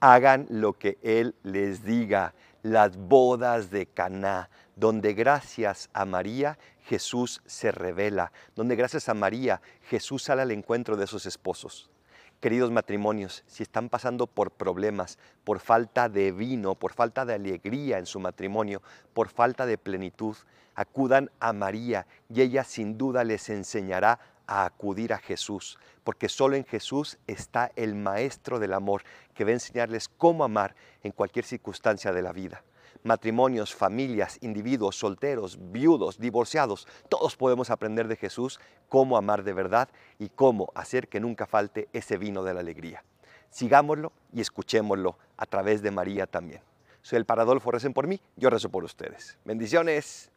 hagan lo que Él les diga. Las bodas de Caná, donde gracias a María Jesús se revela, donde gracias a María Jesús sale al encuentro de esos esposos. Queridos matrimonios, si están pasando por problemas, por falta de vino, por falta de alegría en su matrimonio, por falta de plenitud, acudan a María y ella sin duda les enseñará a acudir a Jesús, porque solo en Jesús está el Maestro del amor que va a enseñarles cómo amar en cualquier circunstancia de la vida. Matrimonios, familias, individuos, solteros, viudos, divorciados, todos podemos aprender de Jesús cómo amar de verdad y cómo hacer que nunca falte ese vino de la alegría. Sigámoslo y escuchémoslo a través de María también. Soy el Paradolfo, recen por mí, yo rezo por ustedes. Bendiciones.